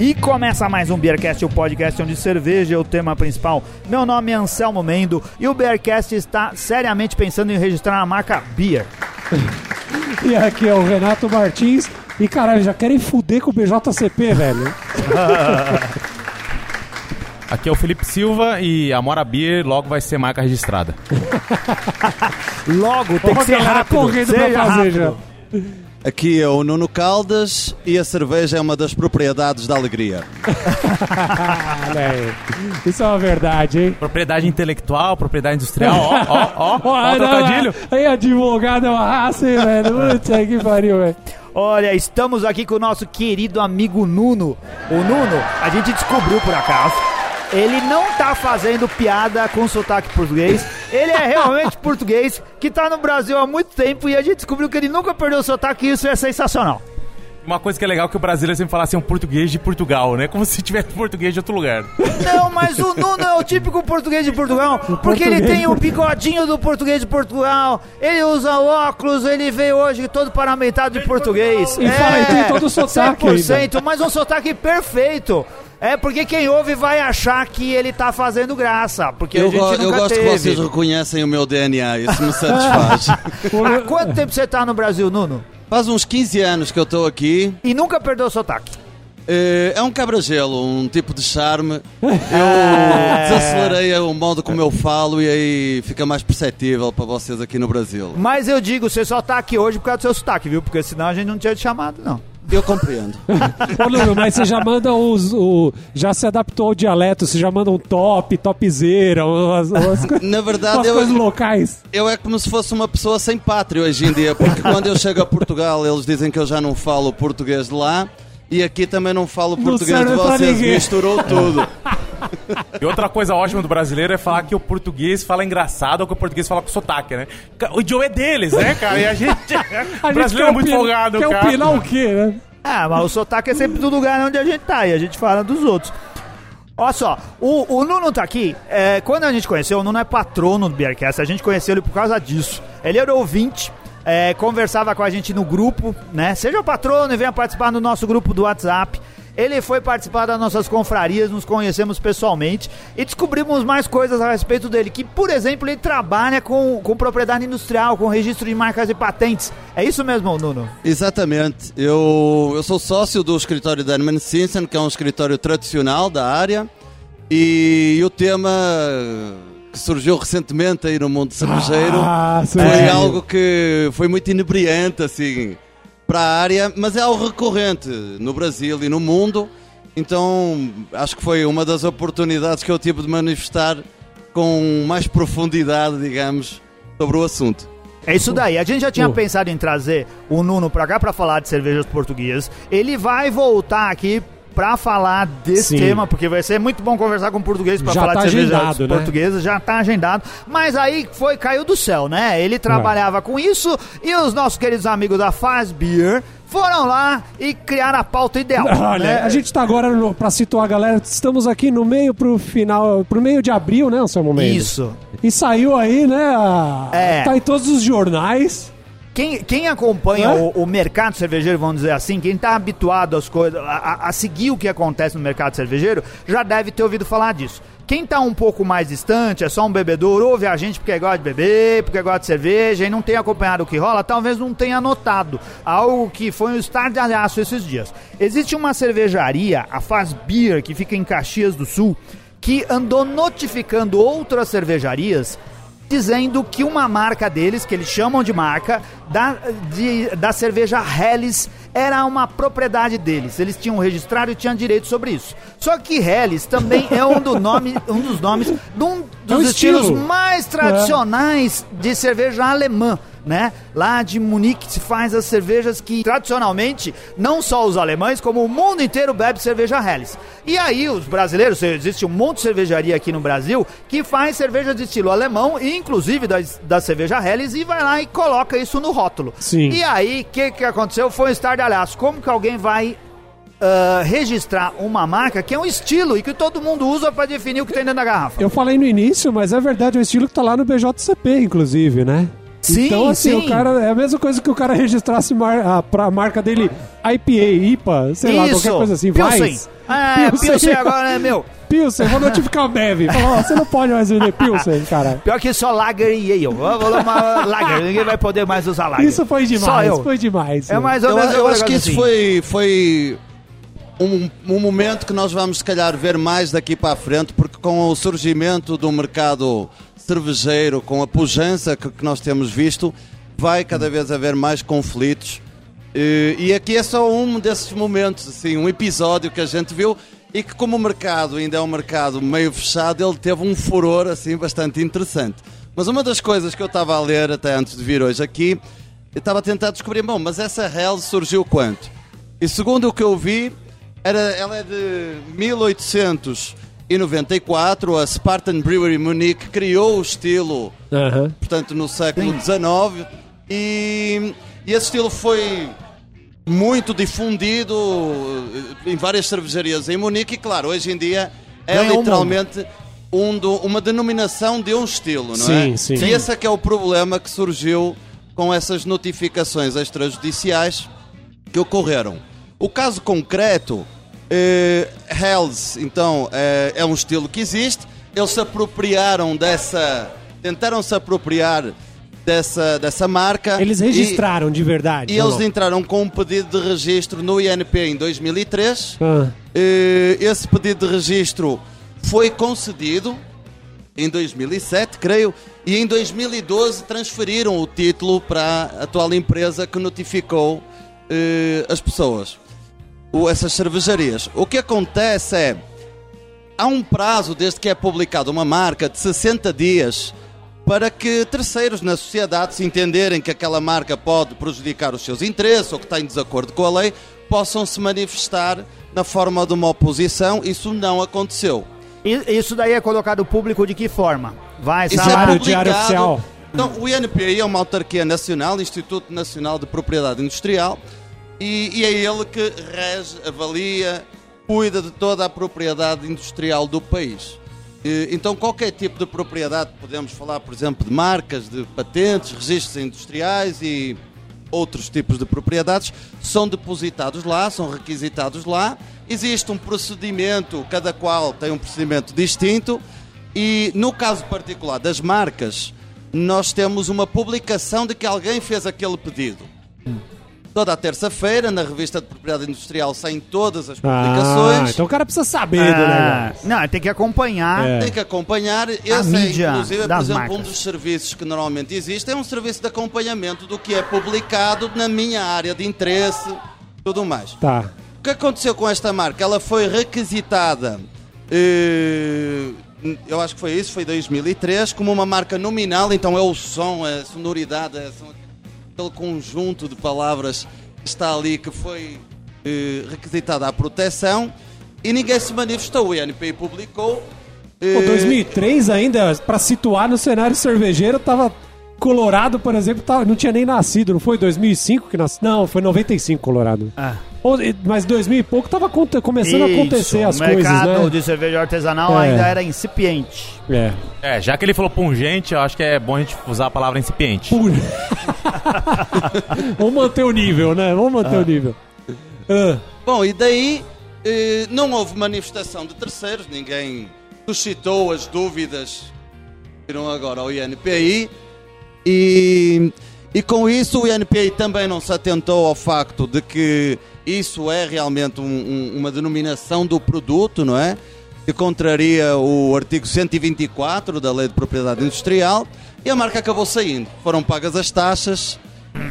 E começa mais um Beercast, o podcast onde cerveja é o tema principal. Meu nome é Anselmo Mendo e o Beercast está seriamente pensando em registrar a marca Beer. E aqui é o Renato Martins. E caralho, já querem fuder com o BJCP, velho. Aqui é o Felipe Silva e a Mora Beer logo vai ser marca registrada. Logo, tem que Ó, ser rápido. correndo seja pra fazer já. Aqui é o Nuno Caldas e a cerveja é uma das propriedades da alegria. Isso é uma verdade, hein? Propriedade intelectual, propriedade industrial, ó, ó, ó, ó, trocadilho. Aí, advogado é uma raça, hein, velho? Puta que pariu, velho. Olha, estamos aqui com o nosso querido amigo Nuno. O Nuno, a gente descobriu por acaso, ele não tá fazendo piada com sotaque português. Ele é realmente português, que tá no Brasil há muito tempo e a gente descobriu que ele nunca perdeu o sotaque e isso é sensacional. Uma coisa que é legal é que o brasileiro sempre fala assim, um português de Portugal, né? Como se tivesse português de outro lugar. Não, mas o Nuno é o típico português de Portugal, porque ele tem o bigodinho do português de Portugal, ele usa óculos, ele veio hoje todo paramentado de português. É, E fala, e tem todo o sotaque 100%, mas um sotaque perfeito. É porque quem ouve vai achar que ele tá fazendo graça, porque a Eu, gente go- nunca eu gosto teve. que vocês reconhecem o meu DNA, isso me satisfaz. Há quanto tempo você tá no Brasil, Nuno? Faz uns 15 anos que eu estou aqui. E nunca perdeu o sotaque. Eh, É um quebra-gelo, um tipo de charme. Eu É. desacelerei o modo como eu falo e aí fica mais perceptível para vocês aqui no Brasil. Mas eu digo, você só tá aqui hoje por causa do seu sotaque, viu? Porque senão a gente não tinha te chamado, não. Eu compreendo. Ô, Nuno, mas você já manda os. O, já se adaptou ao dialeto, você já manda um top, topzera, umas, umas, Na verdade, umas eu, coisas locais. eu é como se fosse uma pessoa sem pátria hoje em dia, porque quando eu chego a Portugal eles dizem que eu já não falo português de lá e aqui também não falo Não português de serve pra vocês, misturou tudo. E outra coisa ótima do brasileiro é falar que o português fala engraçado ou que o português fala com sotaque, né? O idioma é deles, né, cara? E a gente... A o brasileiro é muito folgado, Quer cara. opinar o quê, né? Ah, mas o sotaque é sempre do lugar onde a gente tá e a gente fala dos outros. Olha só, o, o Nuno tá aqui. é, quando a gente conheceu, o Nuno é patrono do Beercast. A gente conheceu ele por causa disso. Ele era ouvinte, é, conversava com a gente no grupo, né? Seja patrono e venha participar do nosso grupo do WhatsApp. Ele foi participar das nossas confrarias, nos conhecemos pessoalmente e descobrimos mais coisas a respeito dele. Que, por exemplo, ele trabalha com, com propriedade industrial, com registro de marcas e patentes. É isso mesmo, Nuno? Exatamente. Eu, eu sou sócio do escritório da Herman Simpson, que é um escritório tradicional da área, e o tema que surgiu recentemente aí no mundo cervejeiro Ah, foi algo que foi muito inebriante, assim, para a área, mas é algo recorrente no Brasil e no mundo, então acho que foi uma das oportunidades que eu tive de manifestar com mais profundidade, digamos, sobre o assunto. É isso daí. A gente já tinha Pô. pensado em trazer o Nuno pra cá pra falar de cervejas portuguesas. Ele vai voltar aqui pra falar desse Sim. tema, porque vai ser muito bom conversar com português Já falar tá de cervejas agendado, né? portuguesas. Já tá agendado. Mas aí foi, caiu do céu, né? Ele trabalhava com isso e os nossos queridos amigos da Faz Beer foram lá e criaram a pauta ideal. Olha, né? a gente tá agora, pra situar a galera, estamos aqui no meio pro final, pro meio de abril, né, o seu momento? Isso. E saiu aí, né, a- É. tá em todos os jornais. Quem, quem acompanha o, o mercado cervejeiro, vamos dizer assim, quem está habituado às coisas, a, a- seguir o que acontece no mercado cervejeiro, já deve ter ouvido falar disso. Quem tá um pouco mais distante, é só um bebedor, ouve a gente porque gosta de beber, porque gosta de cerveja e não tem acompanhado o que rola, talvez não tenha notado algo que foi um estardalhaço esses dias. Existe uma cervejaria, a Faz Beer, que fica em Caxias do Sul, que andou notificando outras cervejarias dizendo que uma marca deles, que eles chamam de marca, da, de- da cerveja Helles, era uma propriedade deles. Eles tinham registrado e tinham direito sobre isso. Só que Helles também é um, do nome, um dos nomes de um dos um estilos estilo. mais tradicionais de cerveja alemã. Né? Lá de Munique se faz as cervejas que tradicionalmente não só os alemães, como o mundo inteiro bebe cerveja Helles. E aí os brasileiros, existe um monte de cervejaria aqui no Brasil que faz cerveja de estilo alemão, e inclusive da, da cerveja Helles, e vai lá e coloca isso no rótulo. Sim. E aí, o que, que aconteceu? Foi um estardalhaço. Como que alguém vai ah, registrar uma marca que é um estilo e que todo mundo usa para definir o que tem dentro da garrafa? Eu falei no início, mas é verdade, é o estilo que tá lá no BJCP, inclusive, né? Sim, então, assim, sim. o cara. É a mesma coisa que o cara registrasse mar, a, pra marca dele IPA, IPA, sei lá, qualquer coisa assim. Pilsen. Vai. Ah, Pilsen agora, né, meu? Pilsen, vou notificar o Bev. Ó, você não pode mais vender Pilsen, cara. Pior que só Lager e Ale. Vou uma Lager, ninguém vai poder mais usar Lager. Isso foi Só demais, eu. foi demais. É mais ou Eu, menos eu um acho que isso assim. foi, foi um, um momento que nós vamos, se calhar, ver mais daqui para a frente, porque com o surgimento do mercado cervejeiro, com a pujança que, que nós temos visto, vai cada vez haver mais conflitos. E, e aqui é só um desses momentos, assim, um episódio que a gente viu e que, como o mercado ainda é um mercado meio fechado, ele teve um furor assim bastante interessante. Mas uma das coisas que eu estava a ler até antes de vir hoje aqui, eu estava a tentar descobrir, bom, mas essa Hells surgiu quanto? E segundo o que eu vi, era, ela é de 1894, a Spartan Brewery Munique criou o estilo Aham. portanto no século XIX e, e esse estilo foi muito difundido eh, em várias cervejarias em Munique e claro, hoje em dia é Ganhou literalmente um do- uma denominação de um estilo, não Sim, é? sim. E esse é que é o problema que surgiu com essas notificações extrajudiciais que ocorreram. O caso concreto, Hells, então, eh, é um estilo que existe. Eles se apropriaram dessa. Tentaram se apropriar dessa, dessa marca. Eles e- registraram de verdade. E, eles não? entraram com um pedido de registro no INP em 2003. Ah, Eh, Esse pedido de registro foi concedido em 2007, creio, e em 2012 transferiram o título para a atual empresa que notificou eh, as pessoas, essas cervejarias. O que acontece é, há um prazo desde que é publicada uma marca de 60 dias para que terceiros na sociedade, se entenderem que aquela marca pode prejudicar os seus interesses ou que está em desacordo com a lei, possam se manifestar na forma de uma oposição. Isso não aconteceu. Isso daí é colocado público de que forma? Vai, sabe? Salário, publicado- diário oficial. Então, o INPI é uma autarquia nacional, Instituto Nacional de Propriedade Industrial, e, e é ele que rege, avalia, cuida de toda a propriedade industrial do país. Então, qualquer tipo de propriedade, podemos falar, por exemplo, de marcas, de patentes, registros industriais e outros tipos de propriedades, são depositados lá, são requisitados lá. Existe um procedimento, cada qual tem um procedimento distinto, e no caso particular das marcas, nós temos uma publicação de que alguém fez aquele pedido. Toda a terça-feira, na revista de propriedade industrial, saem todas as Ah, publicações. então o cara precisa saber do Ah, negócio. não, tem que acompanhar. É. Tem que acompanhar. Esse é, mídia inclusive, por exemplo, um marcas. dos serviços que normalmente existe. É um serviço de acompanhamento do que é publicado na minha área de interesse, tudo mais. Tá. O que aconteceu com esta marca? Ela foi requisitada, eh, eu acho que foi isso, foi 2003, como uma marca nominal, então é o som, é a sonoridade, é são aquele conjunto de palavras que está ali que foi eh, requisitada à proteção e ninguém se manifestou. O INPI publicou. eh, Pô, 2003 ainda, pra situar no cenário cervejeiro, tava Colorado, por exemplo, tava- não tinha nem nascido, não foi 2005 que nasceu? Não, foi 95 Colorado. Ah. Mas 2000 e pouco tava começando a acontecer Isso, as o coisas, mercado né? de cerveja artesanal É. ainda era incipiente. É. É, já que ele falou pungente, eu acho que é bom a gente usar a palavra incipiente. Pura. Vamos manter o nível, né? Vamos manter o nível. Ah, Bom, e daí eh, não houve manifestação de terceiros, ninguém suscitou as dúvidas que viram agora ao INPI e, e com isso o INPI também não se atentou ao facto de que isso é realmente um- um- uma denominação do produto, não é? Que contraria o artigo 124 da Lei de Propriedade Industrial e a marca acabou saindo. Foram pagas as taxas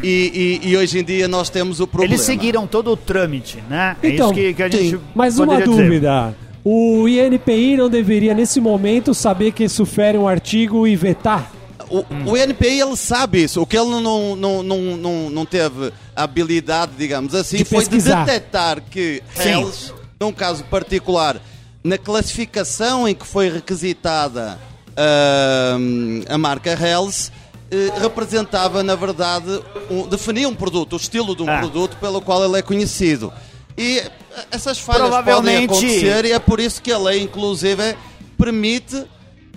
e, e- e hoje em dia nós temos o problema. Eles seguiram todo o trâmite, né? é Então, isso que, que a gente sim, Mas uma dizer. dúvida. O INPI não deveria, nesse momento, saber que isso fere um artigo e vetar? O, o INPI ele sabe isso. O que ele não, não, não, não, não, teve a habilidade, digamos assim, De foi de detectar que. Hells, num caso particular, na classificação em que foi requisitada ahm, a marca Hells, eh, representava, na verdade, um, definia um produto, o estilo de um Ah. produto pelo qual ele é conhecido. E eh, essas falhas podem Provavelmente- acontecer e é por isso que a lei, inclusive, permite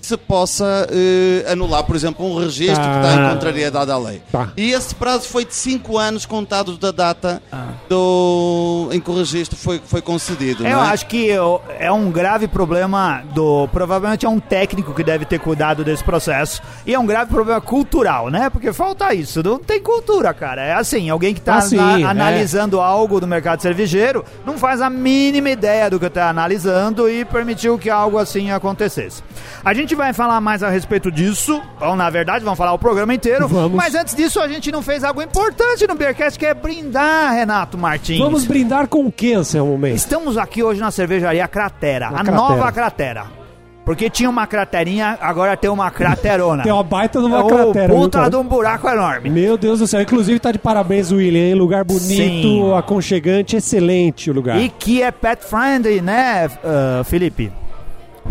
se possa eh, anular, por exemplo, um registro que está em contrariedade à lei. Tá. E esse prazo foi de 5 anos contados da data Ah. do, em que o registro foi, foi concedido. Eu não é? acho que eu- é um grave problema do. Provavelmente é um técnico que deve ter cuidado desse processo. E é um grave problema cultural, né? Porque falta isso. Não tem cultura, cara. É assim, alguém que tá Ah, sim, ana- é. analisando algo do mercado cervejeiro não faz a mínima ideia do que tá analisando e permitiu que algo assim acontecesse. A gente vai falar mais a respeito disso, ou na verdade, vamos falar o programa inteiro. Vamos. Mas antes disso, a gente não fez algo importante no Beercast, que é brindar, Renato Martins. Vamos brindar com o que, Anselmo Mendes? Estamos aqui hoje na cervejaria Cratera, Na a Cratera. nova Cratera. Porque tinha uma craterinha, agora tem uma craterona. Tem uma baita de uma É o cratera. puta de um buraco enorme. Meu Deus do céu. Inclusive tá de parabéns, William. hein? Lugar bonito, Sim. aconchegante, excelente o lugar. E que é pet friendly, né, ah, Felipe?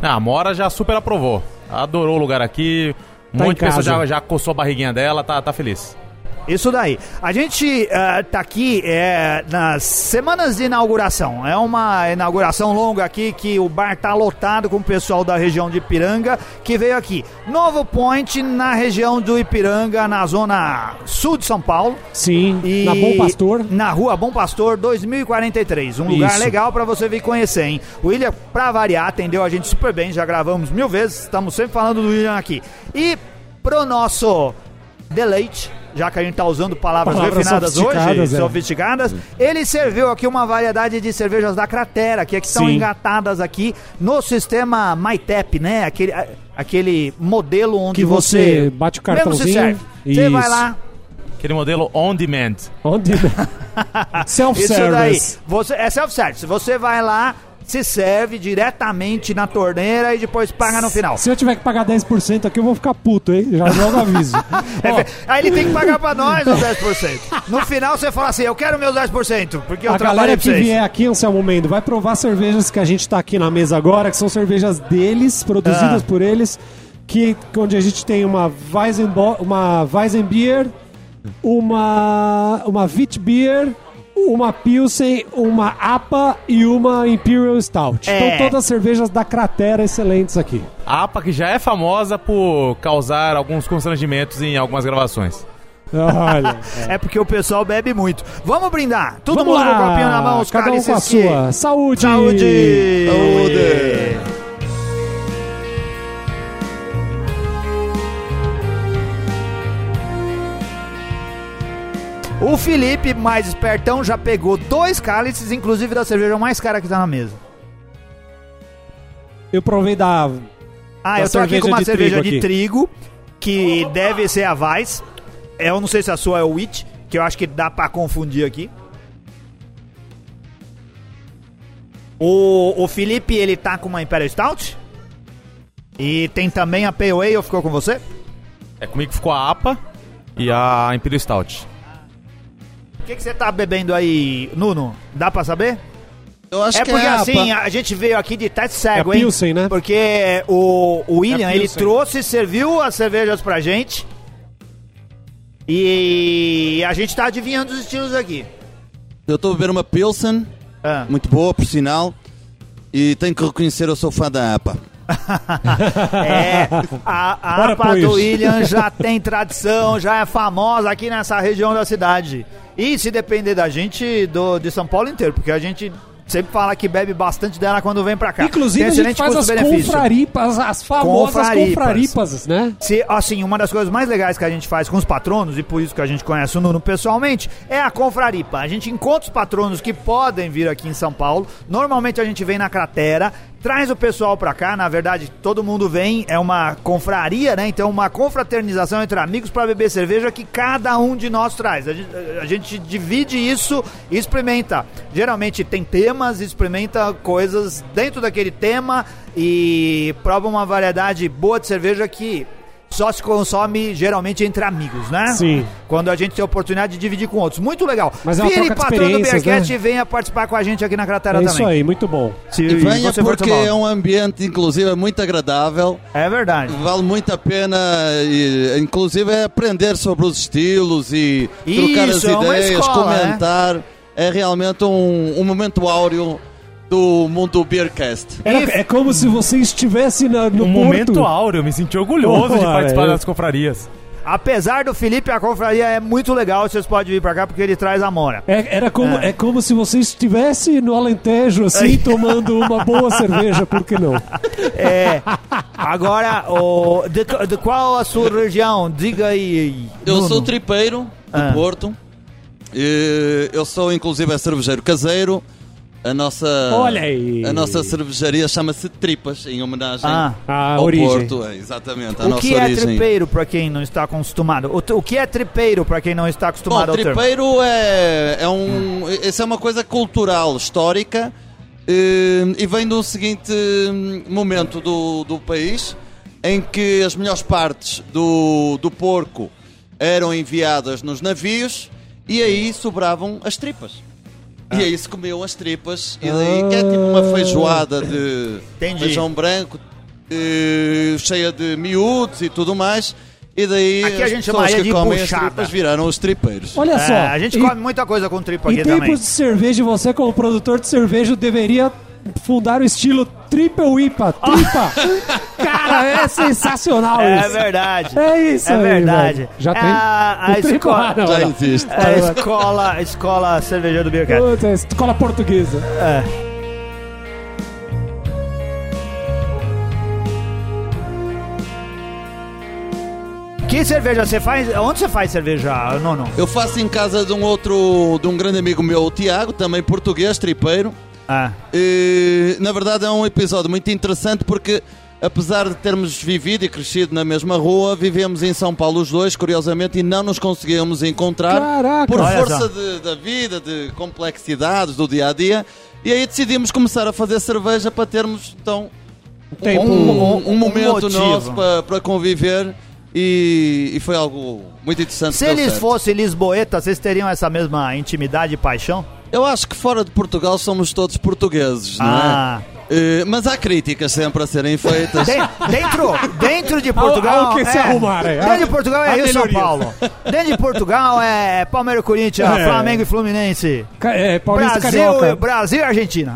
Ah, a Mora já super aprovou. Adorou o lugar aqui. Um Tá monte de pessoa já, já coçou a barriguinha dela, tá, tá feliz. Isso daí. A gente ah, tá aqui é, nas semanas de inauguração. É uma inauguração longa aqui que o bar tá lotado com o pessoal da região de Ipiranga que veio aqui. Novo Point na região do Ipiranga, na zona sul de São Paulo. Sim, E na Bom Pastor. Na rua Bom Pastor 2043. Um lugar Isso. legal pra você vir conhecer, hein? O William, pra variar, atendeu a gente super bem. Já gravamos mil vezes. Estamos sempre falando do William aqui. E pro nosso deleite, já que a gente tá usando palavras, Palavras refinadas hoje, sofisticadas, é. sofisticadas, ele serviu aqui uma variedade de cervejas da Cratera, que, é que estão Sim. engatadas aqui no sistema MyTap, né? Aquele, aquele modelo onde Que você bate o mesmo se cartãozinho. serve. Você vai lá, Aquele modelo on demand. Onde? Isso daí. Self-service. Você, é self-service. Você vai lá, se serve diretamente na torneira e depois paga no final. Se eu tiver que pagar 10% aqui, eu vou ficar puto, hein? Já logo aviso. É aí ele tem que pagar pra nós os 10%. No final você fala assim, eu quero meus 10%, porque eu a trabalhei galera pra que vocês. vier aqui, Anselmo Mendo, vai provar cervejas que a gente tá aqui na mesa agora, que são cervejas deles, produzidas Ah. por eles, que onde a gente tem uma Weizenbo uma Weizenbier, uma uma Witbier, uma Pilsen, uma APA e uma Imperial Stout. É. Então todas as cervejas da Cratera excelentes aqui. A APA que já é famosa por causar alguns constrangimentos em algumas gravações. Olha. É porque o pessoal bebe muito. Vamos brindar. Todo Vamos mundo lá. com o copinho na mão, os Cada um com a que- sua. Saúde! Saúde! Saúde! O Felipe, mais espertão, já pegou dois cálices, inclusive da cerveja mais cara que tá na mesa. Eu provei da Ah, Da eu tô aqui com uma de cerveja trigo de aqui. trigo, que deve ser a Weiss. Eu não sei se a sua é o Witch, que eu acho que dá pra confundir aqui. O, o Felipe, ele tá com uma Imperial Stout. E tem também a Pale Ale, ficou com você? É comigo que ficou a APA e a Imperial Stout. O que, que você tá bebendo aí, Nuno? Dá pra saber? Eu acho é que porque é a assim, a gente veio aqui de teste cego, É a hein? Pilsen, né? Porque o, o William, É ele trouxe, serviu as cervejas pra gente. E a gente tá adivinhando os estilos aqui. Eu estou a beber uma Pilsen, Ah. muito boa, por sinal. E tenho que reconhecer, eu sou fã da APA. É, a, a APA do William já tem tradição, já é famosa aqui nessa região da cidade. E se depender da gente, do, de São Paulo inteiro, porque a gente sempre fala que bebe bastante dela quando vem pra cá. Inclusive, Tem a gente faz as confraripas, as famosas Confraripas. confraripas, né? Se, assim, uma das coisas mais legais que a gente faz com os patronos, e por isso que a gente conhece o Nuno pessoalmente, é a Confraripa. A gente encontra os patronos que podem vir aqui em São Paulo. Normalmente a gente vem na cratera, traz o pessoal pra cá. Na verdade, todo mundo vem, é uma confraria, né? Então, uma confraternização entre amigos pra beber cerveja que cada um de nós traz. A gente, a gente divide isso e experimenta. Geralmente tem temas, experimenta coisas dentro daquele tema e prova uma variedade boa de cerveja que só se consome geralmente entre amigos, né? Sim. Quando a gente tem a oportunidade de dividir com outros. Muito legal. Mas é uma Vire patrão do Beercast né? e venha participar com a gente aqui na Cratera É também. isso aí, muito bom. Se E venha porque é um ambiente, inclusive, muito agradável. É verdade. Vale muito a pena, e, inclusive, é aprender sobre os estilos e trocar as Isso, é ideias, escola, comentar. É realmente um, um momento áureo do mundo Beercast. Era- é como se você estivesse na- no Um porto. momento áureo, eu me senti orgulhoso de Porra, participar é. das confrarias. Apesar do Felipe, a confraria é muito legal. Vocês podem vir pra cá porque ele traz a Mora. É, era como, É. é. como se você estivesse no Alentejo, assim, tomando uma boa cerveja, por que não? É. Agora, o, de, de qual a sua região? Diga aí. Eu Nuno. sou tripeiro do Ah. Porto. E eu sou inclusive é cervejeiro caseiro. A nossa, Olha aí. a nossa cervejaria chama-se Tripas, em homenagem Ah. A ao origem. Porto. É, exatamente, a O nossa que é origem. tripeiro pra quem não está acostumado? O, t- o que é tripeiro pra quem não está acostumado Bom, ao termo? tripeiro é, é um. Isso é uma coisa cultural, histórica eh, e vem de um seguinte hum, momento do, do país em que as melhores partes do, do porco eram enviadas nos navios e aí sobravam as tripas. Ah. E aí se comiam as tripas e daí que é tipo uma feijoada de Entendi. feijão branco eh, cheia de miúdos e tudo mais. E daí Aqui a as gente pessoas chamaria que de comem as tripas viraram os tripeiros. Olha É, só. a gente em, come muita coisa com tripa em aqui tempos também. de cerveja, você, como produtor de cerveja, deveria fundar o estilo Triple IPA. Tripa! Cara, é sensacional É isso. verdade. É isso É aí, verdade. velho. Já É tem? a- a escola- não, Já não. existe. É a escola, a escola cervejeira do Beercast. Puta, é escola portuguesa. É. Que cerveja você faz? Onde você faz cerveja, Nono? Eu faço em casa de um outro, de um grande amigo meu, o Tiago, também português, tripeiro. Ah, E, na verdade é um episódio muito interessante porque apesar de termos vivido e crescido na mesma rua, vivemos em São Paulo os dois, curiosamente, e não nos conseguíamos encontrar Caraca. por Olha força de- da vida, de complexidades do dia a dia. E aí decidimos começar a fazer cerveja para termos então Tempo- um, um- um momento nosso para, para conviver e, e foi algo muito interessante. se eles fossem lisboetas, vocês teriam essa mesma intimidade e paixão? Eu acho que fora de Portugal somos todos portugueses, não Ah. é? Eh, mas há críticas sempre a serem feitas. Den- dentro, dentro de Portugal. ao que se é, arrumarem. Dentro de Portugal é Rio e São. Paulo. Dentro de Portugal é Palmeiras e Corinthians, É. Flamengo e Fluminense. É, Paulista Brasil, Carioca. Brasil e Argentina.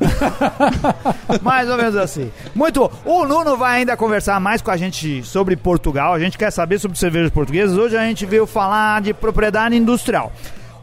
mais ou menos assim. Muito bom. O Nuno vai ainda conversar mais com a gente sobre Portugal. A gente quer saber sobre cervejas portuguesas. Hoje a gente veio falar de propriedade industrial.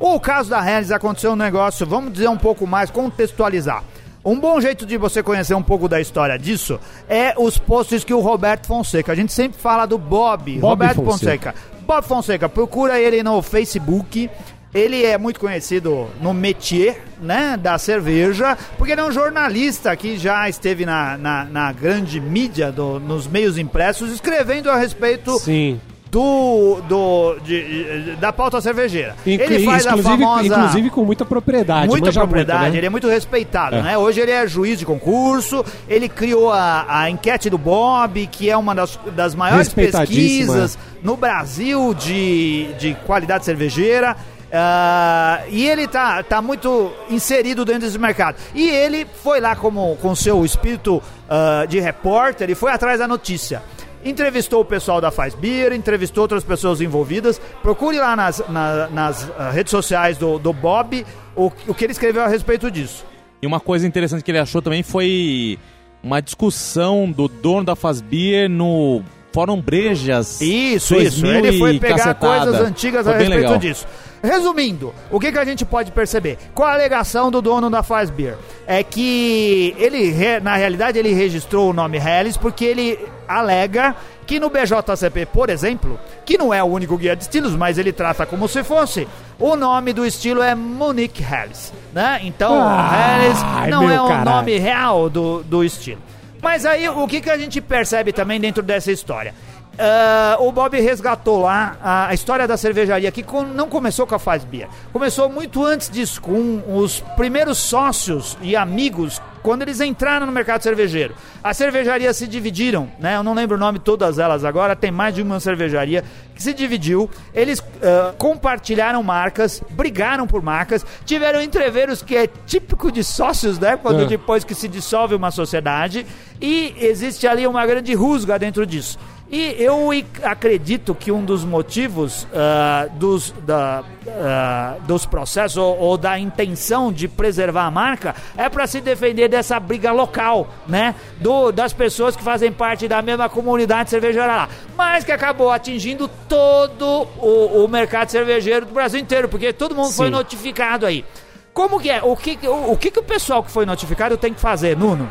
O caso da Helles aconteceu um negócio, vamos dizer um pouco mais, contextualizar. Um bom jeito de você conhecer um pouco da história disso é os posts que o Roberto Fonseca. A gente sempre fala do Bob, Bob Roberto Fonseca. Fonseca. Bob Fonseca, procura ele no Facebook. Ele é muito conhecido no métier, né, da cerveja, porque ele é um jornalista que já esteve na, na, na grande mídia, do- nos meios impressos, escrevendo a respeito Sim. Do, do de- de- da pauta cervejeira. Inclu- ele faz a famosa... inclusive com muita propriedade. Muita propriedade, muito, né? ele é muito respeitado, É. né? Hoje ele é juiz de concurso, ele criou a, a enquete do Bob, que é uma das, das maiores pesquisas no Brasil de, de qualidade cervejeira. ah, e ele tá, tá muito inserido dentro desse mercado. E ele foi lá como, com seu espírito ah, de repórter e foi atrás da notícia. Entrevistou o pessoal da Faz Beer, entrevistou outras pessoas envolvidas. Procure lá nas, na- nas ah, redes sociais do, do Bob o, o que ele escreveu a respeito disso. E uma coisa interessante que ele achou também foi uma discussão do dono da Fazbeer no Fórum Brejas. Isso, 2000 isso. Ele foi pegar cacetada. coisas antigas Foi a respeito legal. disso. Resumindo, o que, que a gente pode perceber? Qual a alegação do dono da Faz Beer? É que ele, na realidade, ele registrou o nome Helles porque ele alega que no BJCP, por exemplo, que não é o único guia de estilos, mas ele trata como se fosse, o nome do estilo é Monique Helles, né? Então, Ah, Helles ai, não é o caralho. nome real do, do estilo. Mas aí, o que, que a gente percebe também dentro dessa história? Ah, o Bob resgatou lá a, a história da cervejaria, que com- não começou com a Faz Beer. Começou muito antes disso, com os primeiros sócios e amigos, quando eles entraram no mercado cervejeiro. As cervejarias se dividiram, né? Eu não lembro o nome de todas elas agora, tem mais de uma cervejaria que se dividiu. Eles ah, compartilharam marcas, brigaram por marcas, tiveram entreveros que é típico de sócios, né? Quando É. depois que se dissolve uma sociedade, e existe ali uma grande rusga dentro disso. E eu acredito que um dos motivos ah, dos, da, ah, dos processos ou, ou da intenção de preservar a marca é para se defender dessa briga local, né? Do, das pessoas que fazem parte da mesma comunidade cervejeira lá. Mas que acabou atingindo todo o, o mercado cervejeiro do Brasil inteiro, porque todo mundo foi Sim. notificado aí. Como que é? O que, o, o que, que o pessoal que foi notificado tem que fazer, Nuno?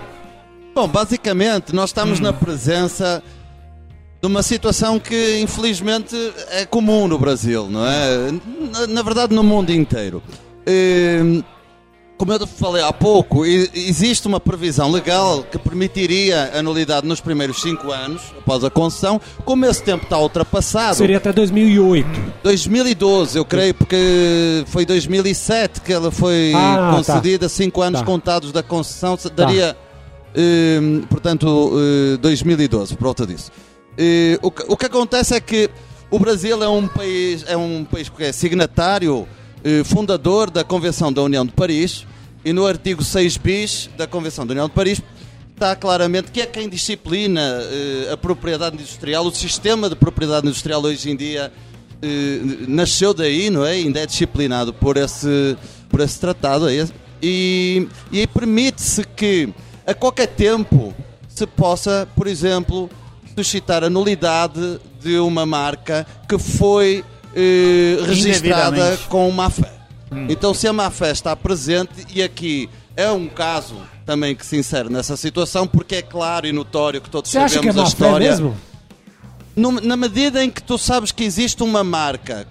Bom, basicamente, nós estamos na presença de uma situação que, infelizmente, é comum no Brasil, não é? Na, na verdade, no mundo inteiro. Hum, Como eu falei há pouco, e- existe uma previsão legal que permitiria a nulidade nos primeiros cinco anos, após a concessão. Como esse tempo está ultrapassado, Seria até 2008. 2012, eu creio, porque foi 2007 que ela foi Ah, concedida, cinco anos Tá. contados da concessão, se- daria, hum, portanto, eh, 2012, por volta disso. O, que, o que acontece é que o Brasil é um país, é um país que é signatário, eh, fundador da Convenção da União de Paris, e no artigo 6 bis da Convenção da União de Paris está claramente que é quem disciplina eh, a propriedade industrial, o sistema de propriedade industrial hoje em dia eh, nasceu daí, não é? Ainda é disciplinado por esse, por esse tratado. é esse. E, e aí permite-se que a qualquer tempo se possa, por exemplo, suscitar a nulidade de uma marca que foi eh, registrada com má fé. Então, se a má fé está presente, e aqui é um caso também que se insere nessa situação, porque é claro e notório que todos Você acha que é sabemos a fé história. mesmo? No- na medida em que tu sabes que existe uma marca,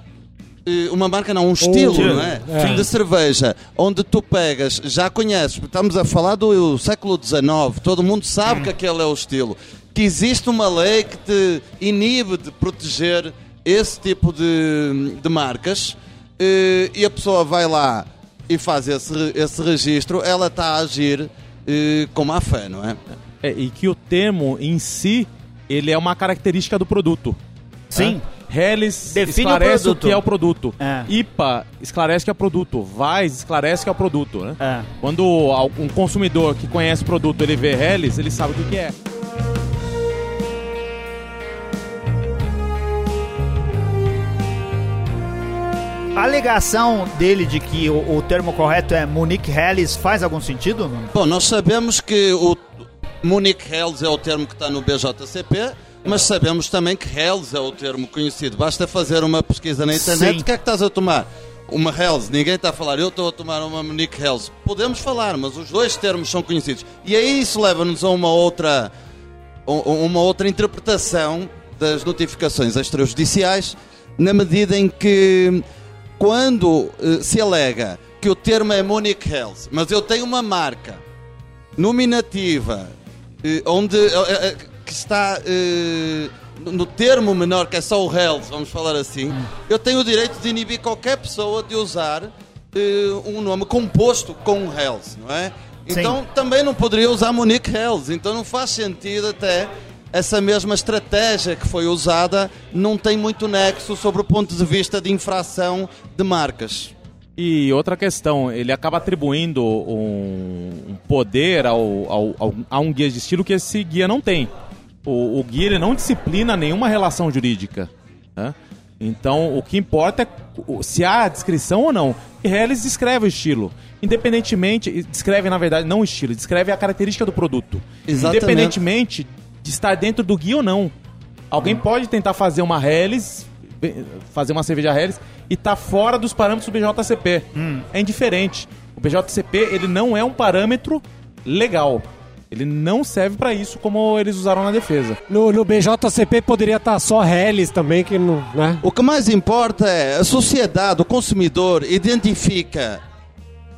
eh, uma marca não, um estilo, estilo, não é? é. De cerveja, onde tu pegas, já conheces, estamos a falar do século XIX, todo mundo sabe que aquele é o estilo. Que existe uma lei que te inibe de proteger esse tipo de, de marcas eh, e a pessoa vai lá e faz esse, esse registro, ela está a agir eh, com má fé, não é? É, e que o termo em si, ele é uma característica do produto. Sim. Helles Define o esclarece o, produto. que é o produto. É. IPA esclarece que é produto. Vais esclarece que é o produto, né? É. Quando um consumidor que conhece o produto, ele vê Helles, ele sabe o que, que é. A alegação dele de que o, o termo correto é Monique Helles faz algum sentido? Bom, nós sabemos que o Munich Hells é o termo que está no BJCP, mas sabemos também que Hells é o termo conhecido. Basta fazer uma pesquisa na internet. Sim. O que é que estás a tomar? Uma Hells. Ninguém está a falar, eu estou a tomar uma Munich Hells. Podemos falar, mas os dois termos são conhecidos. E aí isso leva-nos a uma outra, um- uma outra interpretação das notificações extrajudiciais, na medida em que quando eh, se alega que o termo é Munich Hells, mas eu tenho uma marca nominativa eh, onde eh, que está no- termo menor que é só o Hells, vamos falar assim, eu tenho o direito de inibir qualquer pessoa de usar um nome composto com Hells, não é? Sim. Então também não poderia usar Monique Hells, então não faz sentido até essa mesma estratégia que foi usada não tem muito nexo sobre o ponto de vista de infração de marcas. E outra questão, ele acaba atribuindo um, poder ao, ao- ao- a um guia de estilo que esse guia não tem. O, o guia ele não disciplina nenhuma relação jurídica. né? Então, o que importa é se há descrição ou não. E Helles descreve o estilo. Independentemente, descreve, na verdade, não o estilo, descreve a característica do produto. Exatamente. Independentemente de estar dentro do guia ou não. Alguém pode tentar fazer uma Helles, fazer uma cerveja Helles, e tá fora dos parâmetros do BJCP. É indiferente. O BJCP, ele não é um parâmetro legal. Ele não serve pra isso como eles usaram na defesa. No, no BJCP poderia estar só Hellis também, que não. Né? O que mais importa é a sociedade, o consumidor identifica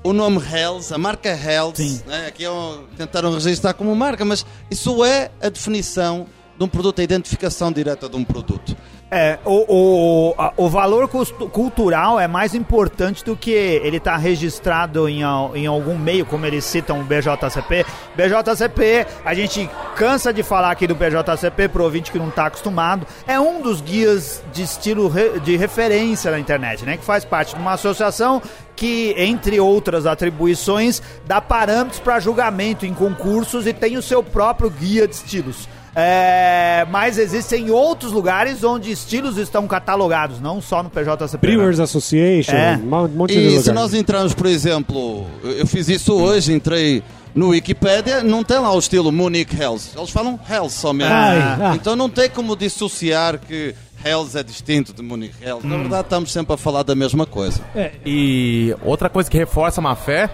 o nome Hells, a marca Hells, né? aqui é um- tentaram registrar como marca, mas isso é a definição de um produto, a identificação direta de um produto. É, o, o, o valor cultural é mais importante do que ele estar registrado em, em algum meio, como eles citam o BJCP. BJCP, a gente cansa de falar aqui do BJCP pro ouvinte que não está acostumado, é um dos guias de estilo de referência na internet, né? Que faz parte de uma associação que, entre outras atribuições, dá parâmetros para julgamento em concursos e tem o seu próprio guia de estilos. É, mas existem outros lugares onde estilos estão catalogados, não só no PJCP. Brewers Association, É. um monte de E se nós entrarmos, por exemplo, eu fiz isso hoje, entrei no Wikipedia, não tem lá o estilo Munich Hells. Eles falam Hells somente. Ai, ah. Então não tem como dissociar que Hells é distinto de Munich Hells. Hum. Na verdade, estamos sempre a falar da mesma coisa. E outra coisa que reforça a má fé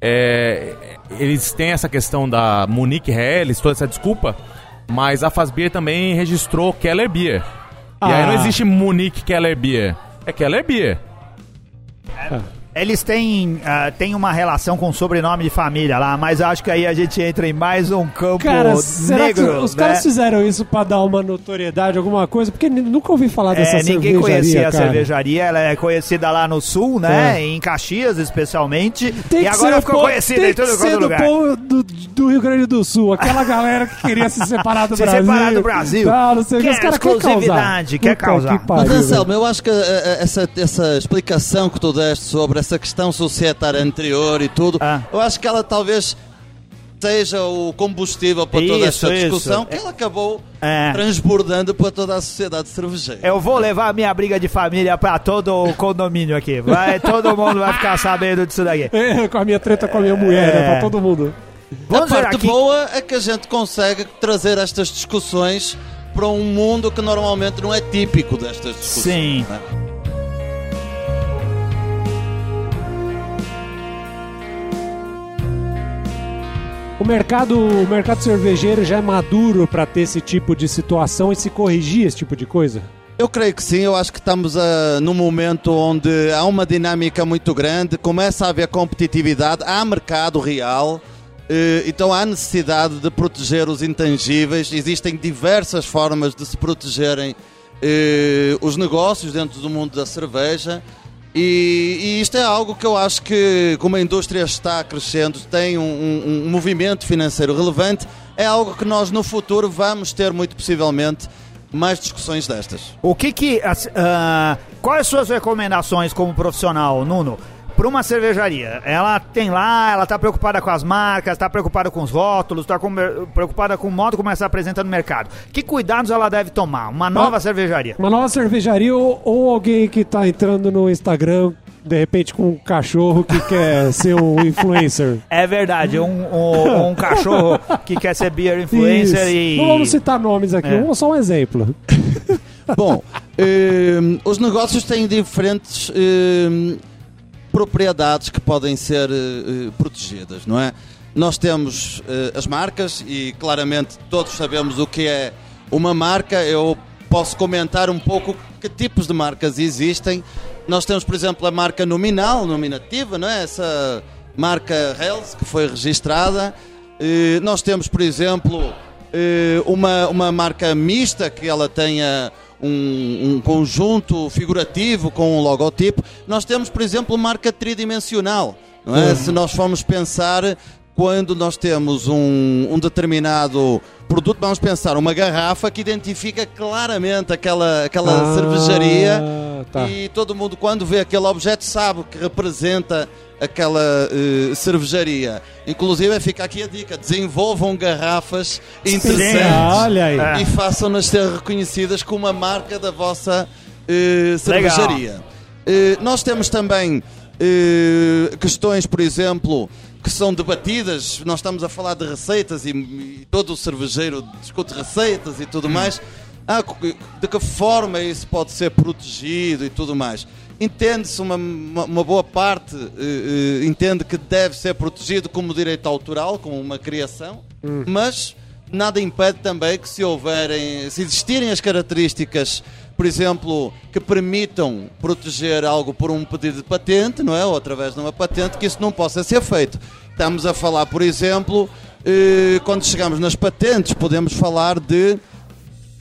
é. Eles têm essa questão da Munique Helles, toda essa desculpa, mas a Fazbeer também registrou Keller Beer. E aí Ah. não existe Munique Keller Beer. É Keller Beer. Eles têm, ah, têm uma relação com o sobrenome de família lá, mas eu acho que aí a gente entra em mais um campo Cara, será negro. que os né? caras fizeram isso pra dar uma notoriedade, alguma coisa? Porque nunca ouvi falar dessa É, ninguém cervejaria, conhecia a cara. cervejaria, ela é conhecida lá no sul, né? É. Em Caxias, especialmente. Tem e agora ficou o povo- conhecida tem em todo que ser do lugar. povo do, do Rio Grande do Sul, aquela galera que queria se separar do Se Brasil. separar do Brasil. Tá, não sei Quer os caras querem exclusividade, causar. quer causar. que pariu, Mas Anselmo, eu acho que eh, eh, essa, essa explicação que tu deste sobre essa questão societária anterior e tudo, Ah. eu acho que ela talvez seja o combustível para toda Isso, esta isso. discussão, que ela acabou É. transbordando para toda a sociedade cervejeira. Eu vou levar a minha briga de família pra todo o condomínio aqui. Vai, todo mundo vai ficar sabendo disso daqui. É, com a minha treta com a minha mulher, É. né, pra todo mundo. Vamos a parte aqui. boa é que a gente consegue trazer estas discussões para um mundo que normalmente não é típico destas discussões. Sim. né? O mercado, o mercado cervejeiro já é maduro pra ter esse tipo de situação e se corrigir esse tipo de coisa? Eu creio que sim, eu acho que estamos ah, num momento onde há uma dinâmica muito grande, começa a haver competitividade, há mercado real, eh, então há necessidade de proteger os intangíveis, existem diversas formas de se protegerem eh, os negócios dentro do mundo da cerveja. E, e isto é algo que eu acho que, como a indústria está crescendo, tem um, um- um movimento financeiro relevante, é algo que nós no futuro vamos ter muito possivelmente mais discussões destas. O que que. ah, quais as suas recomendações como profissional, Nuno? Para uma cervejaria, ela tem lá, ela tá preocupada com as marcas, tá preocupada com os rótulos, tá com- preocupada com o modo como ela se apresenta no mercado. Que cuidados ela deve tomar? Uma nova cervejaria. Uma nova cervejaria ou, ou alguém que tá entrando no Instagram, de repente com um cachorro que quer ser um influencer. É verdade, um, um, um cachorro que quer ser beer influencer Isso. e. Não vamos citar nomes aqui, É. um- só um exemplo. Bom, hum, os negócios têm diferentes hum, propriedades que podem ser eh, protegidas, não é? Nós temos eh, as marcas e claramente todos sabemos o que é uma marca. Eu posso comentar um pouco que tipos de marcas existem. Nós temos, por exemplo, a marca nominal, nominativa, não é? Essa marca Hells que foi registrada. Eh, nós temos, por exemplo, uma, uma marca mista que ela tenha um, um conjunto figurativo com um logotipo. Nós temos, por exemplo, marca tridimensional. Não é? Se nós formos pensar quando nós temos um, um determinado produto, vamos pensar uma garrafa que identifica claramente aquela, aquela Ah, cervejaria tá. e todo mundo quando vê aquele objeto sabe que representa aquela eh, cervejaria. Inclusive fica aqui a dica, desenvolvam garrafas interessantes olha aí. É. e façam-nas ser reconhecidas como a marca da vossa eh, cervejaria. Eh, nós temos também questões, por exemplo, que são debatidas. Nós estamos a falar de receitas e, e todo o cervejeiro discute receitas e tudo mais. Ah, de que forma isso pode ser protegido e tudo mais. Entende-se uma, uma, boa parte, eh, entende que deve ser protegido como direito autoral, como uma criação, mas nada impede também que se houverem, se existirem as características, por exemplo, que permitam proteger algo por um pedido de patente, não é? Ou através de uma patente, que isso não possa ser feito. Estamos a falar, por exemplo, eh, quando chegamos nas patentes, podemos falar de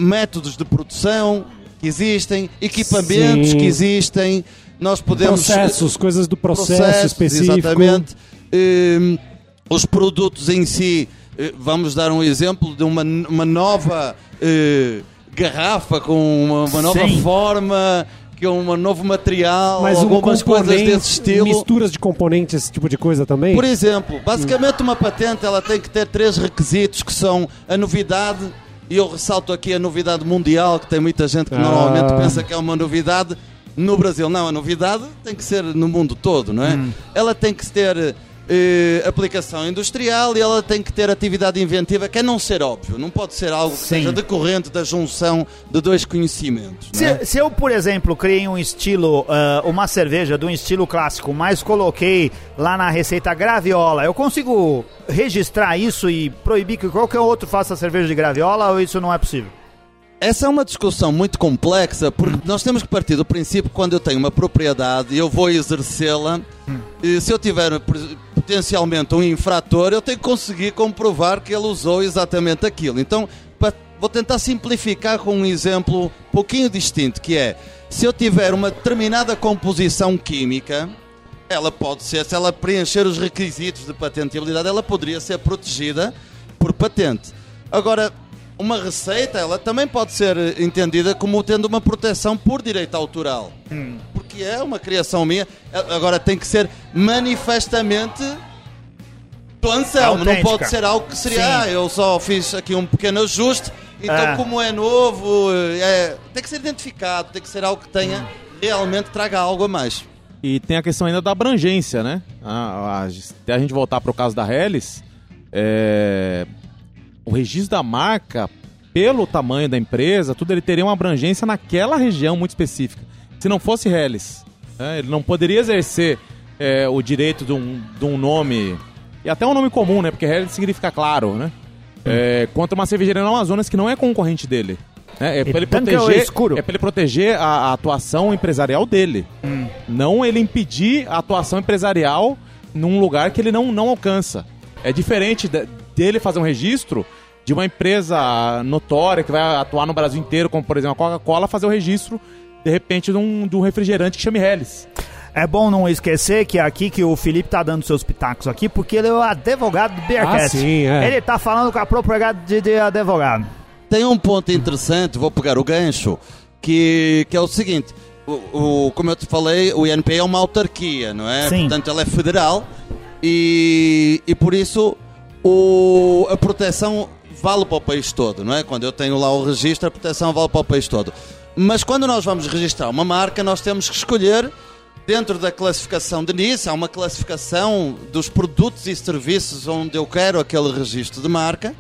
métodos de produção que existem, equipamentos Sim. que existem, nós podemos Processos, coisas do processo processos, específico. Exatamente. Hum, os produtos em si, eh, vamos dar um exemplo de uma, uma nova eh, garrafa com uma, uma nova Sim. forma, que é um novo material, Mas um algumas coisas desse estilo. misturas de componentes, esse tipo de coisa também? Por exemplo, basicamente uma patente ela tem que ter três requisitos que são a novidade, E eu ressalto aqui a novidade mundial, que tem muita gente que Ah. normalmente pensa que é uma novidade no Brasil. Não, a novidade tem que ser no mundo todo, não é? Ela tem que ter eh, aplicação industrial e ela tem que ter atividade inventiva, que é não ser óbvio. Não pode ser algo que Sim. seja decorrente da junção de dois conhecimentos. não é? Se, se eu, por exemplo, criei um estilo, ah, uma cerveja de um estilo clássico, mas coloquei lá na receita graviola, eu consigo registrar isso e proibir que qualquer outro faça cerveja de graviola ou isso não é possível? Essa é uma discussão muito complexa, porque nós temos que partir do princípio que quando eu tenho uma propriedade e eu vou exercê-la, e se eu tiver potencialmente um infrator, eu tenho que conseguir comprovar que ele usou exatamente aquilo. Então, vou tentar simplificar com um exemplo um pouquinho distinto, que é, se eu tiver uma determinada composição química, ela pode ser, se ela preencher os requisitos de patentabilidade, ela poderia ser protegida por patente. Agora, uma receita, ela também pode ser eh, entendida como tendo uma proteção por direito autoral. Porque é uma criação minha. Agora tem que ser manifestamente do Anselmo. Não pode ser algo que seria, Sim. ah, eu só fiz aqui um pequeno ajuste, então É. como é novo, eh, é, tem que ser identificado, tem que ser algo que tenha realmente traga algo a mais. E tem a questão ainda da abrangência, né? A, a, até a gente voltar para o caso da Hellis, é, o registro da marca, pelo tamanho da empresa, tudo ele teria uma abrangência naquela região muito específica. Se não fosse Hellis, né, ele não poderia exercer é, o direito de um, de um nome, e até um nome comum, né? Porque Hellis significa claro, né? É, contra uma cervejaria no Amazonas que não é concorrente dele. né? É para ele é proteger, é pra ele proteger a, a atuação empresarial dele. Não ele impedir a atuação empresarial num lugar que ele não, não alcança. É diferente de- dele fazer um registro de uma empresa notória que vai atuar no Brasil inteiro, como por exemplo a Coca-Cola, fazer o registro, de repente, de um, de um refrigerante que chame Helles. É bom não esquecer que aqui que o Felipe tá dando seus pitacos aqui, porque ele é o advogado do Beercast. Ah, sim, é. Ele tá falando com a propriedade de, de advogado. Tem um ponto interessante, vou pegar o gancho, que, que é o seguinte: o, o- como eu te falei, o INPI é uma autarquia, não é? Sim. Portanto, ela é federal e, e por isso o, a proteção vale para o país todo, não é? Quando eu tenho lá o registro, a proteção vale para o país todo. Mas quando nós vamos registrar uma marca, nós temos que escolher. Dentro da classificação de NIS, há uma classificação dos produtos e serviços onde eu quero aquele registro de marca.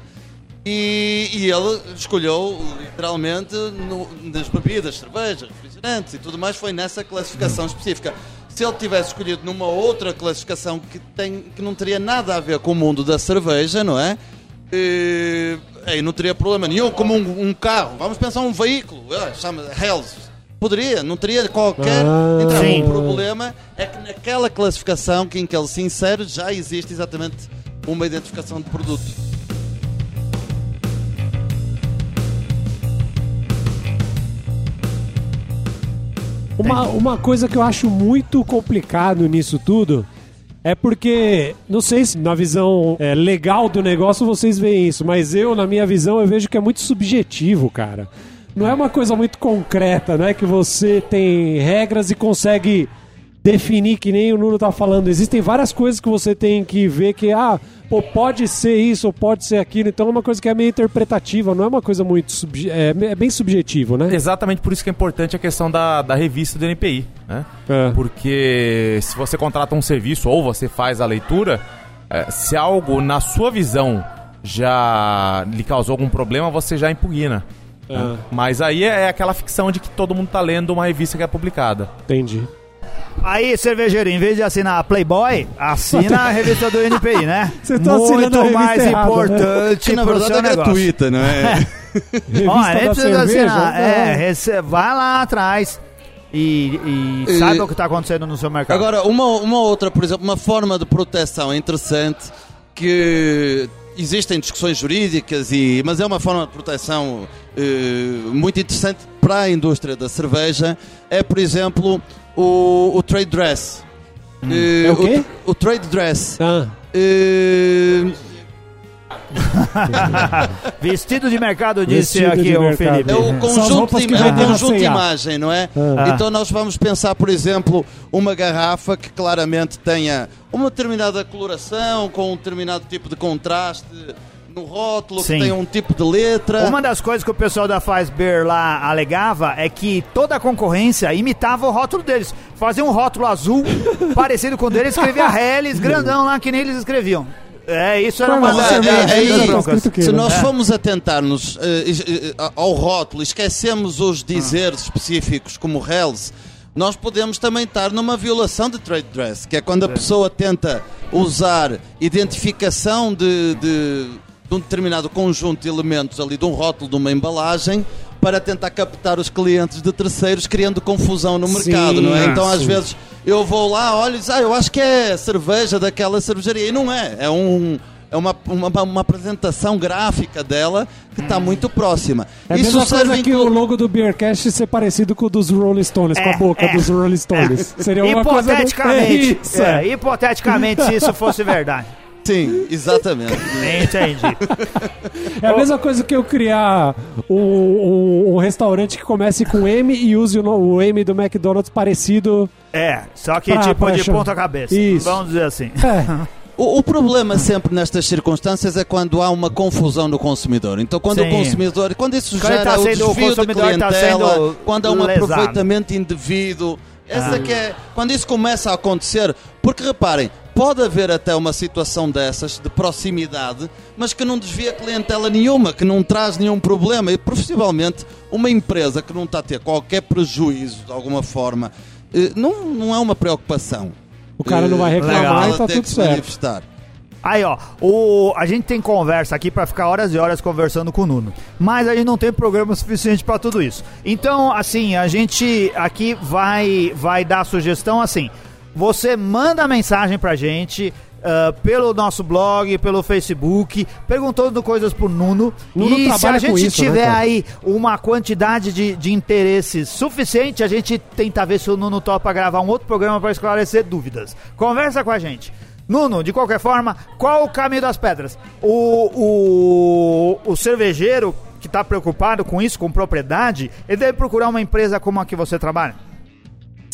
E, e ele escolheu literalmente no- nas bebidas, cerveja, refrigerantes e tudo mais, foi nessa classificação específica. Se ele tivesse escolhido numa outra classificação que, tem, que não teria nada a ver com o mundo da cerveja, não é? Eh, aí não teria problema nenhum, como um, um carro, vamos pensar um veículo, ah, chama Hells. Poderia, não teria qualquer Ah. então, Sim. o problema é que naquela classificação que em que ele se insere já existe exatamente uma identificação de produto. Uma, uma coisa que eu acho muito complicado nisso tudo é porque, não sei se na visão é, legal do negócio vocês veem isso, mas eu, na minha visão, eu vejo que é muito subjetivo, cara. Não é uma coisa muito concreta, não é que você tem regras e consegue definir que nem o Nuno tá falando. Existem várias coisas que você tem que ver que, ah, pô, pode ser isso ou pode ser aquilo. Então é uma coisa que é meio interpretativa, não é uma coisa muito. subje- é, é bem subjetivo, né? Exatamente por isso que é importante a questão da, da revista do NPI, né? É. Porque se você contrata um serviço ou você faz a leitura, eh, se algo na sua visão já lhe causou algum problema, você já impugna. É, né? Mas aí é aquela ficção de que todo mundo tá lendo uma revista que é publicada. entendi. Aí, cervejeiro, em vez de assinar a Playboy, assina a revista do NPI, né? Você tá assinando a Muito revista mais errada, né? importante Que na verdade é gratuita, não é? Revista Ó, nem da precisa cerveja? assinar. É, Não. rece- vai lá atrás e, e E- saiba o que está acontecendo no seu mercado. Agora, uma, uma outra, por exemplo, uma forma de proteção interessante que existem discussões jurídicas, e, mas é uma forma de proteção eh, muito interessante para a indústria da cerveja, é, por exemplo, o, o trade dress. Eh, É o quê? O, trade dress. Ah, Eh, Vestido de mercado, disse Vestido aqui de o mercado. Felipe. É o as conjunto, de, é o conjunto de imagem, não é? Ah. Então nós vamos pensar, por exemplo, uma garrafa que claramente tenha uma determinada coloração, com um determinado tipo de contraste no rótulo, Sim. que tem um tipo de letra. Uma das coisas que o pessoal da Faz Beer lá alegava é que toda a concorrência imitava o rótulo deles. Fazia um rótulo azul parecido com o deles, escrevia Helles grandão lá que nem eles escreviam. É, isso era uma das é, é, é Se nós É. formos atentar-nos eh, eh, ao rótulo, esquecemos os dizeres específicos como Hells, nós podemos também estar numa violação de trade dress, que é quando a pessoa tenta usar identificação de, de, de um determinado conjunto de elementos ali, de um rótulo, de uma embalagem, para tentar captar os clientes de terceiros, criando confusão no mercado, Sim, não é? ah, Então, às sim. vezes, eu vou lá, olho e diz, ah, eu acho que é cerveja daquela cervejaria. E não é, é um. É uma, uma, uma apresentação gráfica dela que está muito próxima. É Isso mesma serve coisa que inclu- o logo do Beercast ser parecido com o dos Rolling Stones, com É, a boca é. dos Rolling Stones. Seria uma coisa... do- Hipoteticamente, É isso, é, é. hipoteticamente, se isso fosse verdade. Sim, exatamente. Entendi. É a mesma coisa que eu criar um, um- um restaurante que comece com M e use o, o M do McDonald's parecido. É, só que Pra- tipo pra de chamar. ponta cabeça. Isso. Vamos dizer assim. É, O, o problema sempre nestas circunstâncias é quando há uma confusão no consumidor. Então, quando Sim. o consumidor, quando isso Quando gera tá o desvio de consumidor tá clientela, sendo quando há um lesado. aproveitamento indevido, essa Ah. que é quando isso começa a acontecer, porque reparem, pode haver até uma situação dessas de proximidade, mas que não desvia clientela nenhuma, que não traz nenhum problema e possivelmente uma empresa que não está a ter qualquer prejuízo de alguma forma, eh, não, não é uma preocupação. o cara não vai Eh, reclamar e tá tem tudo que se certo. manifestar. Aí, ó, o, a gente tem conversa aqui pra ficar horas e horas conversando com o Nuno. Mas a gente não tem programa suficiente pra tudo isso. Então, assim, a gente aqui vai, vai dar sugestão assim. Você manda mensagem pra gente. ah, pelo nosso blog, pelo Facebook, perguntando coisas pro Nuno. Nuno e se a gente isso, né, tiver cara? aí uma quantidade de, de interesses suficiente, a gente tenta ver se o Nuno topa gravar um outro programa para esclarecer dúvidas. Conversa com a gente. Nuno, de qualquer forma, qual o caminho das pedras? O, o, o cervejeiro que está preocupado com isso, com propriedade, ele deve procurar uma empresa como a que você trabalha?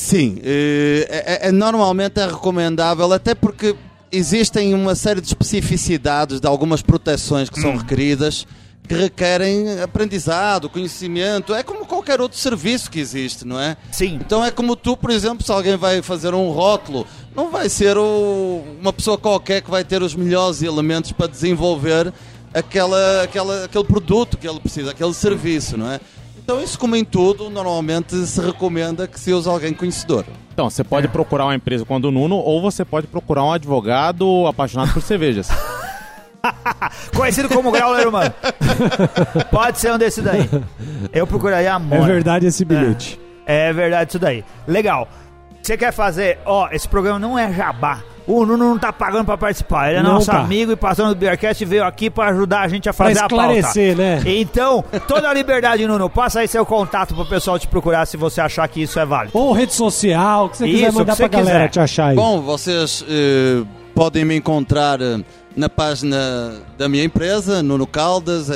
Sim, eh, é, é- normalmente é recomendável, até porque existem uma série de especificidades de algumas proteções que são requeridas que requerem aprendizado, conhecimento. É como qualquer outro serviço que existe, não é? Sim. Então é como tu, por exemplo, se alguém vai fazer um rótulo, não vai ser o- uma pessoa qualquer que vai ter os melhores elementos para desenvolver aquela, aquela, aquele produto que ele precisa, aquele serviço, não é? Então isso, como em tudo, normalmente se recomenda que se use alguém conhecedor. Então, você pode procurar uma empresa como a do Nuno ou você pode procurar um advogado apaixonado por cervejas. Conhecido como Grauler Humano. Pode ser um desse daí. Eu procuraria a É Mona. verdade esse bilhete. É verdade isso daí. Legal. Você quer fazer, ó, esse programa não é jabá. O Nuno não tá pagando pra participar. Ele é Não nosso tá. amigo e passando do Beercast veio aqui pra ajudar a gente a Pra fazer a pauta. esclarecer, né? Então, toda a liberdade, Nuno. Passa aí seu contato pro pessoal te procurar se você achar que isso é válido. Ou rede social, o que você quiser Isso, mandar o que pra você galera quiser. te achar aí. Bom, vocês eh, podem me encontrar eh, na página da minha empresa, Nuno Caldas, eh,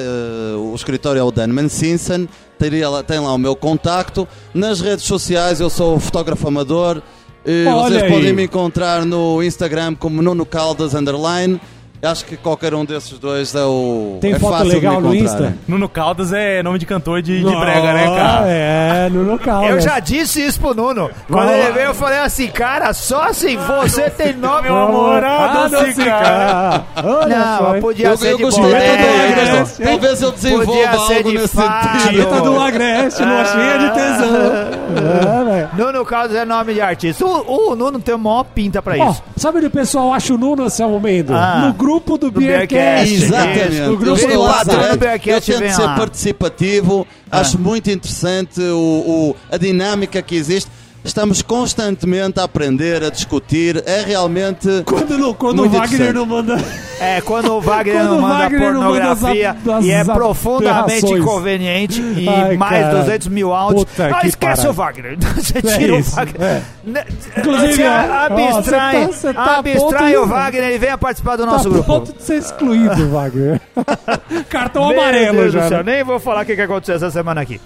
o escritório é o Danman Simpson, teria lá, tem lá o meu contacto. Nas redes sociais eu sou fotógrafo amador. Olha vocês aí. podem me encontrar no Instagram como Nuno Caldas Underline. Acho que qualquer um desses dois é o. Tem é foto legal me no. Insta? Nuno Caldas é nome de cantor de, de Não, brega, né, cara? É, no local. Eu né? já disse isso pro Nuno. Quando ele lá. veio, eu falei assim, cara, só assim, você tem nome. meu amor, ah, cara. Não, podia Eu, ser eu de gostei do É, Agreste. é. Talvez eu desenvolva Podia ser algo de nesse sentido. Careta do Agreste, lua cheia de tesão. Nuno Carlos é nome de artista. O, o Nuno tem a maior pinta pra Ó, isso. sabe onde o pessoal acha o Nuno, Anselmo Mendes? Ah. no grupo do, Do Beercast. Beercast. Exatamente. No grupo eu do WhatsApp. Bearcat Eu tento ser lá. participativo, acho muito interessante o, o- a dinâmica que existe. Estamos constantemente a aprender, a discutir. É realmente. Quando, não, quando o Wagner não manda. É, quando o Wagner Quando não manda Wagner não manda as pornografia as e é profundamente inconveniente e Ai, mais cara. 200 mil áudios. Puta Ah, que esquece o Wagner. Você É tira isso, o Wagner. é. Né, Inclusive, você abstrai, ó, você tá- tá abstrai o Wagner e venha participar do Tá nosso a grupo. ponto de ser excluído, Wagner. Cartão Meu amarelo Deus já. do céu, né? nem vou falar o que aconteceu essa semana aqui.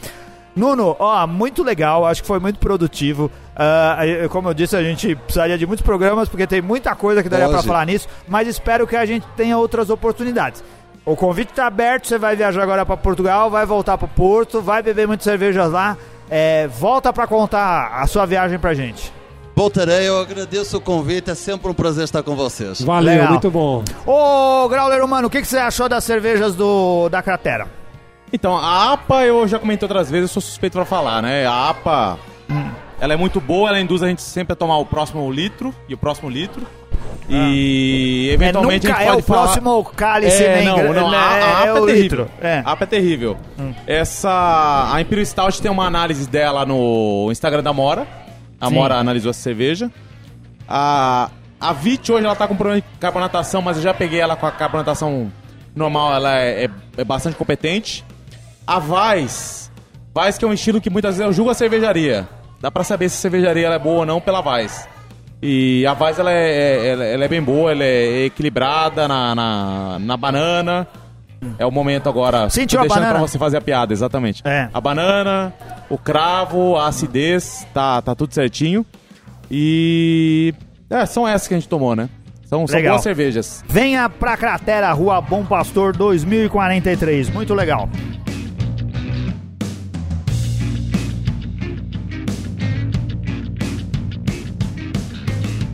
Nuno, ó, muito legal, acho que foi muito produtivo. Eu- como eu disse, a gente precisaria de muitos programas, porque tem muita coisa que daria pra Lógico. falar nisso, mas espero que a gente tenha outras oportunidades. O convite tá aberto, você vai viajar agora pra Portugal, vai voltar pro Porto, vai beber muitas cervejas lá. É, volta pra contar a sua viagem pra gente. Voltarei, eu agradeço o convite, é sempre um prazer estar com vocês. Valeu, Legal. muito bom. Ô, Grauler Humano, o que, que você achou das cervejas do, da cratera? Então, a APA eu já comentei outras vezes, eu sou suspeito pra falar, né? A APA, ela é muito boa, ela induz a gente sempre a tomar o próximo litro e o próximo litro. E eventualmente é, nunca a gente é pode o falar... próximo cálice É, não, gra- não, né, a, a é APA é o terrível. É. A APA é terrível. Essa. A Imperial Stout tem uma análise dela no Instagram da Mora. A Sim. Mora analisou essa cerveja. A. A Vit hoje ela tá com problema de carbonatação, mas eu já peguei ela com a carbonatação normal, ela é, é- é bastante competente. A Vais. Vais que é um estilo que muitas vezes eu julgo a cervejaria. Dá pra saber se a cervejaria ela é boa ou não pela Vais. E a Vais ela é, é- ela, ela é bem boa, ela é equilibrada na, na, na banana. É o momento agora. Sentiu Tô a deixando banana? pra você fazer a piada, exatamente. É. A banana, o cravo, a acidez, tá, tá tudo certinho. E. É, são essas que a gente tomou, né? São, são Legal. boas cervejas. Venha pra Cratera, Rua Bom Pastor 2043. Muito legal.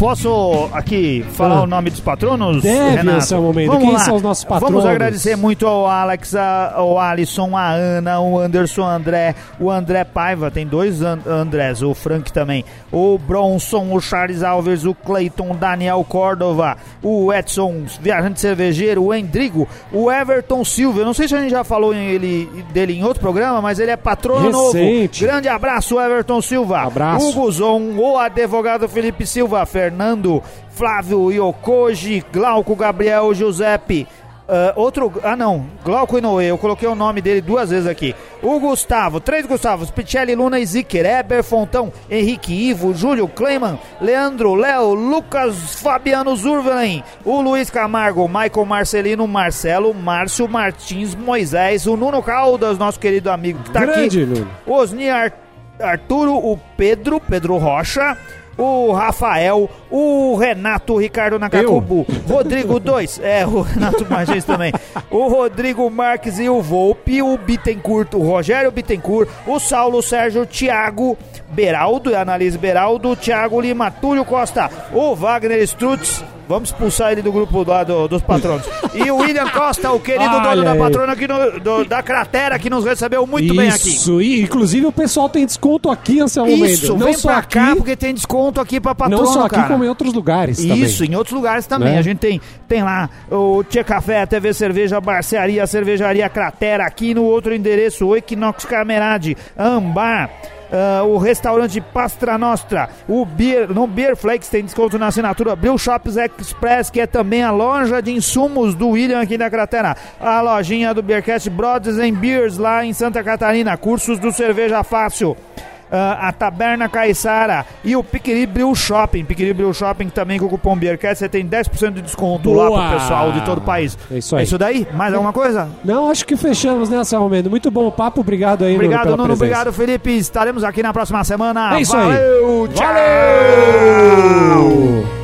Posso aqui falar Ah. o nome dos patronos? Deve, Renato? Anselmo Mendes. Vamos Quem lá. são os nossos Vamos patronos? agradecer muito ao Alex, a- ao Alisson, a Ana, o Anderson o André, o André Paiva, tem dois An- Andrés, o Frank também, o Bronson, o Charles Alves, o Clayton, o Daniel Córdova, o Edson, viajante cervejeiro, o Endrigo, o Everton Silva. Eu não sei se a gente já falou em ele, dele em outro programa, mas ele é patrono Recente. novo. Grande abraço, Everton Silva. Abraço. Hugo Zon, o advogado Felipe Silva, Fernando, Flávio Iokoji, Glauco Gabriel Giuseppe. ah, outro. Ah, não. Glauco Inoue. Eu coloquei o nome dele duas vezes aqui. O Gustavo. Três Gustavos. Pichelli, Luna e Zicker. Eber Fontão. Henrique Ivo. Júlio Kleiman. Leandro Léo. Lucas Fabiano Zurvelen. O Luiz Camargo. Michael Marcelino. Marcelo. Márcio Martins. Moisés. O Nuno Caldas, nosso querido amigo que tá Grande, aqui. Nuno. Osni Ar- Arturo, o Pedro, Pedro Rocha, o Rafael, o Renato, Ricardo Nakakubu, Rodrigo 2, é, o Renato Magés também, o Rodrigo Marques e o Volpe, o Bittencourt, o Rogério Bittencourt, o Saulo Sérgio, o Thiago Beraldo, e a Analise Beraldo, o Thiago Lima, Túlio Costa, o Wagner Strutz, Vamos expulsar ele do grupo lá do- dos patronos. E o William Costa, o querido dono Olha da aí. patrona aqui no- do- da cratera, que nos recebeu muito bem aqui. Isso, e inclusive o pessoal tem desconto aqui, Anselmo Mendes. Isso, Não vem só pra aqui, cá porque tem desconto aqui pra patrono, não só aqui, cara. como em outros lugares Isso, também. em outros lugares também. Né? A gente tem, tem lá o Tia Café, a TV Cerveja, Barcearia, Cervejaria Cratera, aqui no outro endereço, o Equinox Camerade, Ambar. Ah, o restaurante Pastra Nostra, o Beer, no Beer Flakes tem desconto na assinatura, Brew Shops Express, que é também a loja de insumos do William aqui da Cratera, a lojinha do Beercast Brothers and Beers lá em Santa Catarina, cursos do Cerveja Fácil, a Taberna Caiçara e o Piquiri Brew Shopping. Piquiri Brew Shopping também com o cupom Beercast você tem 10% de desconto lá Boa! pro pessoal de todo o país. É isso aí. É isso daí? Mais alguma coisa? Não, acho que fechamos, né, Anselmo Mendes? Muito bom o papo, obrigado aí, Obrigado, Nuno, Nuno. Obrigado, Felipe. Estaremos aqui na próxima semana. É isso aí. Valeu! Tchau! Valeu!